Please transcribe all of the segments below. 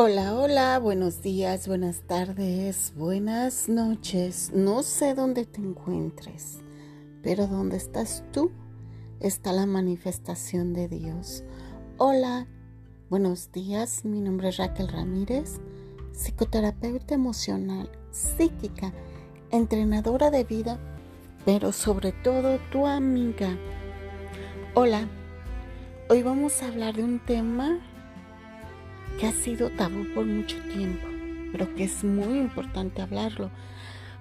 Hola, hola, buenos días, buenas tardes, buenas noches. No sé dónde te encuentres, pero donde estás tú está la manifestación de Dios. Hola, buenos días, mi nombre es Raquel Ramírez, psicoterapeuta emocional, psíquica, entrenadora de vida, pero sobre todo tu amiga. Hola, hoy vamos a hablar de un tema que ha sido tabú por mucho tiempo, pero que es muy importante hablarlo,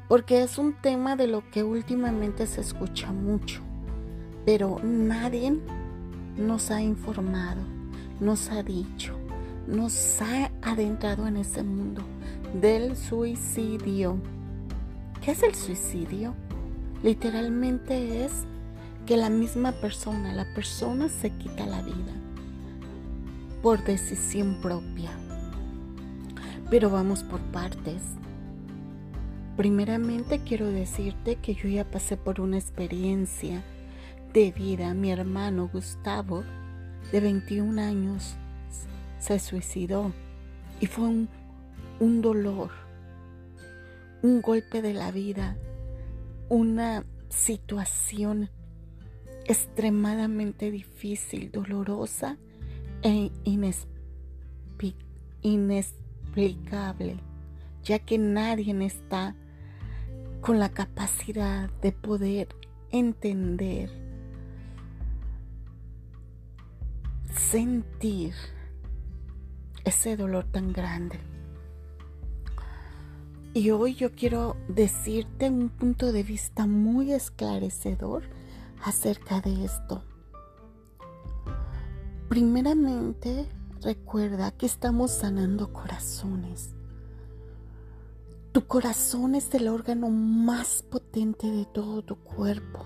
porque es un tema de lo que últimamente se escucha mucho, pero nadie nos ha informado, nos ha dicho, nos ha adentrado en ese mundo del suicidio. ¿Qué es el suicidio? Literalmente es que la misma persona, la persona se quita la vida por decisión propia. Pero vamos por partes. Primeramente quiero decirte que yo ya pasé por una experiencia de vida. Mi hermano Gustavo, de 21 años, se suicidó y fue un, un dolor, un golpe de la vida, una situación extremadamente difícil, dolorosa e inexplicable, ya que nadie está con la capacidad de poder entender, sentir ese dolor tan grande. Y hoy yo quiero decirte un punto de vista muy esclarecedor acerca de esto. Primeramente, recuerda que estamos sanando corazones. Tu corazón es el órgano más potente de todo tu cuerpo.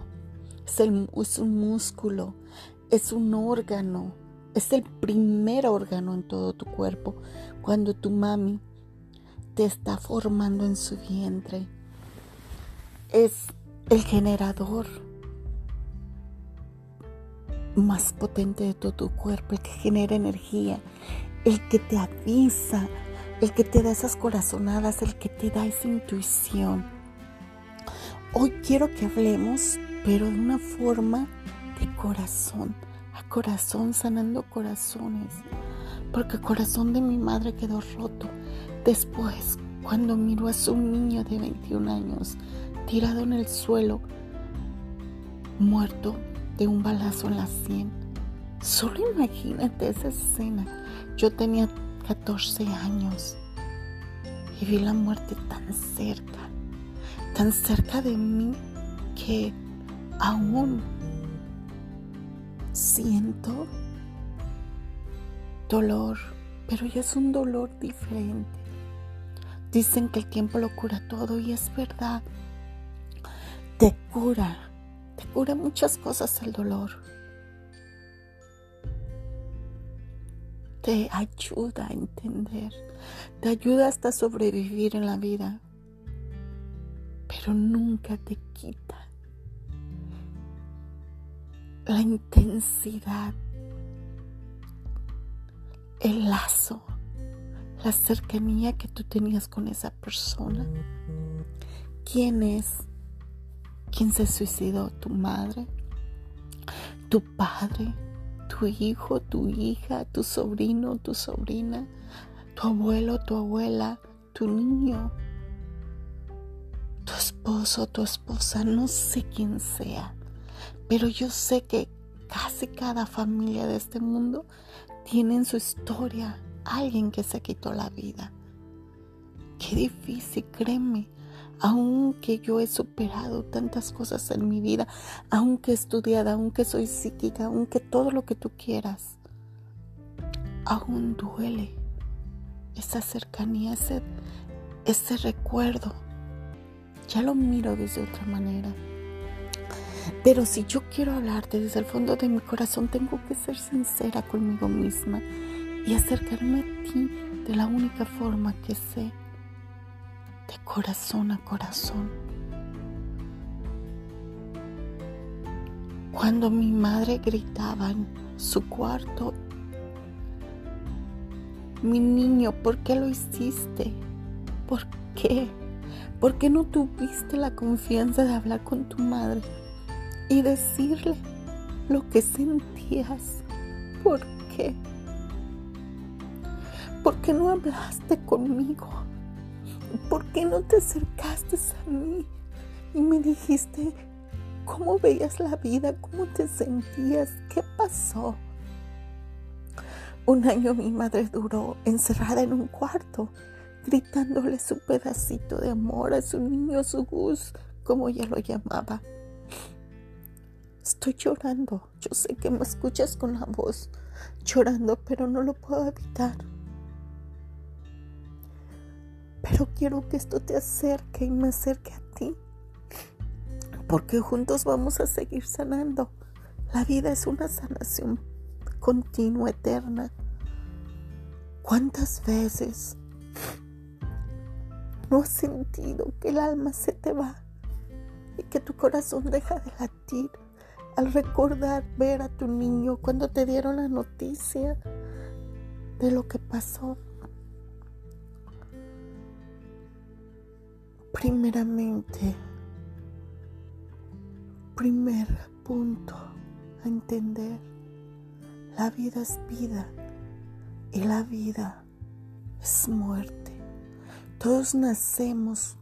Es, es, un músculo, es un órgano, es el primer órgano en todo tu cuerpo. Cuando tu mami te está formando en su vientre, es el generador más potente de todo tu cuerpo, el que genera energía, el que te avisa, el que te da esas corazonadas, el que te da esa intuición. Hoy quiero que hablemos, pero de una forma de corazón, a corazón, sanando corazones, porque el corazón de mi madre quedó roto. Después, cuando miró a su niño de 21 años tirado en el suelo, muerto de un balazo en la sien. Solo imagínate esa escena. Yo tenía 14 años y vi la muerte tan cerca, tan cerca de mí que aún siento dolor, pero ya es un dolor diferente. Dicen que el tiempo lo cura todo y es verdad. Te cura te cura muchas cosas el dolor. Te ayuda a entender. Te ayuda hasta sobrevivir en la vida. Pero nunca te quita la intensidad, el lazo, la cercanía que tú tenías con esa persona. ¿Quién es? ¿Quién se suicidó? ¿Tu madre? ¿Tu padre? ¿Tu hijo? ¿Tu hija? ¿Tu sobrino? ¿Tu sobrina? ¿Tu abuelo? ¿Tu abuela? ¿Tu niño? ¿Tu esposo? ¿Tu esposa? No sé quién sea, pero yo sé que casi cada familia de este mundo tiene en su historia alguien que se quitó la vida. Qué difícil, créeme aunque yo he superado tantas cosas en mi vida, aunque he estudiado, aunque soy psíquica, aunque todo lo que tú quieras, aún duele esa cercanía, ese, ese recuerdo. Ya lo miro desde otra manera. Pero si yo quiero hablarte desde el fondo de mi corazón, tengo que ser sincera conmigo misma y acercarme a ti de la única forma que sé de corazón a corazón. Cuando mi madre gritaba en su cuarto Mi niño, ¿por qué lo hiciste? ¿Por qué? ¿Por qué no tuviste la confianza de hablar con tu madre y decirle lo que sentías? ¿Por qué? ¿Por qué no hablaste conmigo? ¿Por qué no te acercaste a mí y me dijiste cómo veías la vida, cómo te sentías, qué pasó? Un año mi madre duró encerrada en un cuarto, gritándole su pedacito de amor a su niño, su Gus, como ella lo llamaba. Estoy llorando, yo sé que me escuchas con la voz, llorando, pero no lo puedo evitar. Pero quiero que esto te acerque y me acerque a ti, porque juntos vamos a seguir sanando. La vida es una sanación continua, eterna. ¿Cuántas veces no has sentido que el alma se te va y que tu corazón deja de latir al recordar ver a tu niño cuando te dieron la noticia de lo que pasó? Primeramente, primer punto a entender la vida es vida y la vida es muerte. Todos nacemos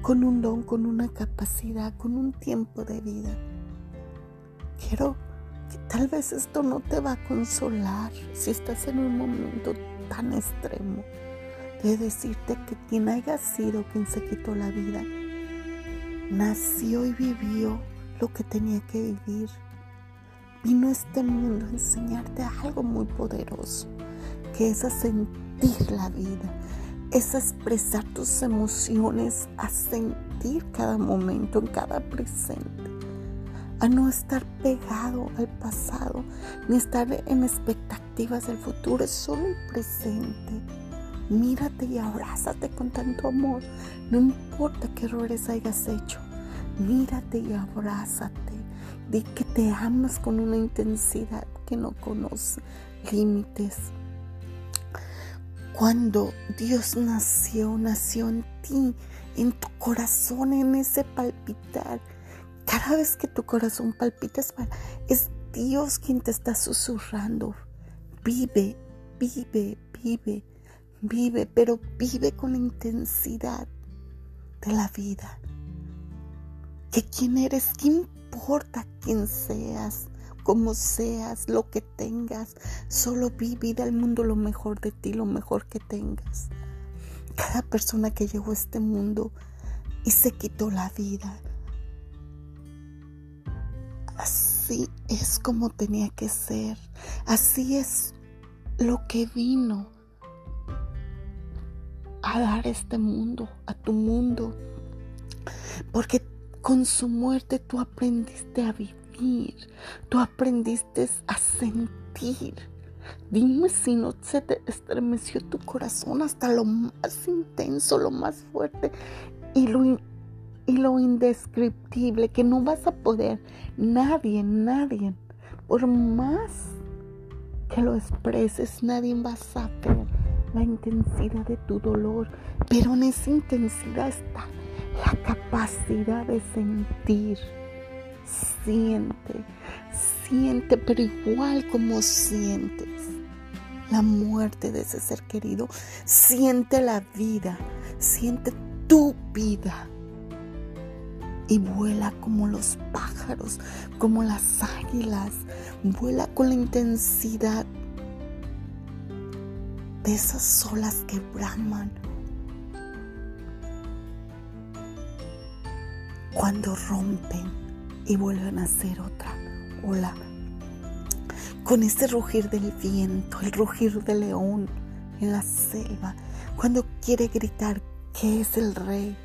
con un don, con una capacidad, con un tiempo de vida. Quiero que tal vez esto no te va a consolar si estás en un momento tan extremo de decirte que quien haya sido quien se quitó la vida, nació y vivió lo que tenía que vivir Vino a este mundo a enseñarte algo muy poderoso, que es a sentir la vida, es a expresar tus emociones, a sentir cada momento, en cada presente, a no estar pegado al pasado, ni estar en expectativas del futuro, es solo el presente. Mírate y abrázate con tanto amor, no importa qué errores hayas hecho, mírate y abrázate Di que te amas con una intensidad que no conoce límites. Cuando Dios nació, nació en ti, en tu corazón, en ese palpitar. Cada vez que tu corazón palpita es Dios quien te está susurrando. Vive, vive, vive, vive, pero vive con la intensidad de la vida. Que quién eres, quién importa quién seas, cómo seas, lo que tengas, solo vive al mundo lo mejor de ti, lo mejor que tengas. Cada persona que llegó a este mundo y se quitó la vida, así es como tenía que ser, así es lo que vino a dar este mundo, a tu mundo, porque con su muerte tú aprendiste a vivir, tú aprendiste a sentir. Dime si no se te estremeció tu corazón hasta lo más intenso, lo más fuerte y lo, y lo indescriptible que no vas a poder, nadie, nadie, por más que lo expreses, nadie va a saber la intensidad de tu dolor, pero en esa intensidad está la capacidad de sentir. Siente, siente, pero igual como sientes la muerte de ese ser querido, siente la vida, siente tu vida. Y vuela como los pájaros, como las águilas, vuela con la intensidad de esas olas que braman cuando rompen y vuelven a ser otra ola. Con ese rugir del viento, el rugir del león en la selva, cuando quiere gritar que es el rey,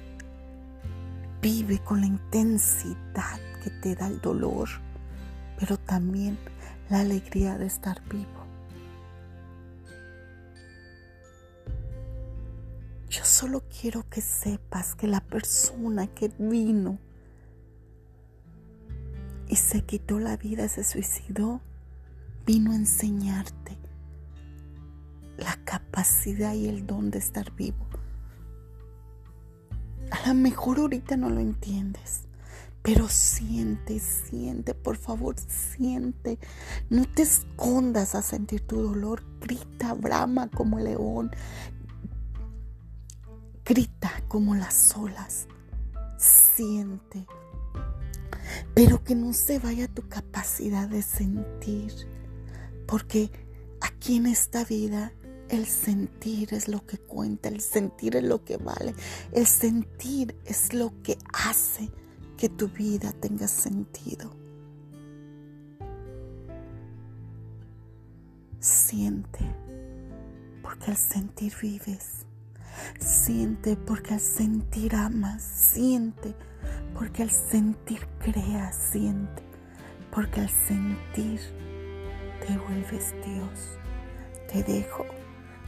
vive con la intensidad que te da el dolor, pero también la alegría de estar vivo. Yo solo quiero que sepas que la persona que vino y se quitó la vida, se suicidó, vino a enseñarte la capacidad y el don de estar vivo. A lo mejor ahorita no lo entiendes, pero siente, siente, por favor, siente. No te escondas a sentir tu dolor. Grita, brama como león. Grita como las olas. Siente. Pero que no se vaya tu capacidad de sentir. Porque aquí en esta vida el sentir es lo que cuenta, el sentir es lo que vale, el sentir es lo que hace que tu vida tenga sentido. Siente, porque al sentir vives. Siente, porque al sentir amas. Siente, porque al sentir creas. Siente, porque al sentir te vuelves Dios. Te dejo.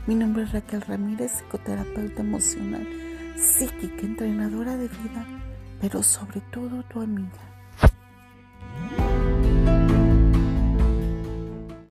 Mi nombre es Raquel Ramírez, psicoterapeuta emocional, psíquica, entrenadora de vida pero sobre todo tu amiga.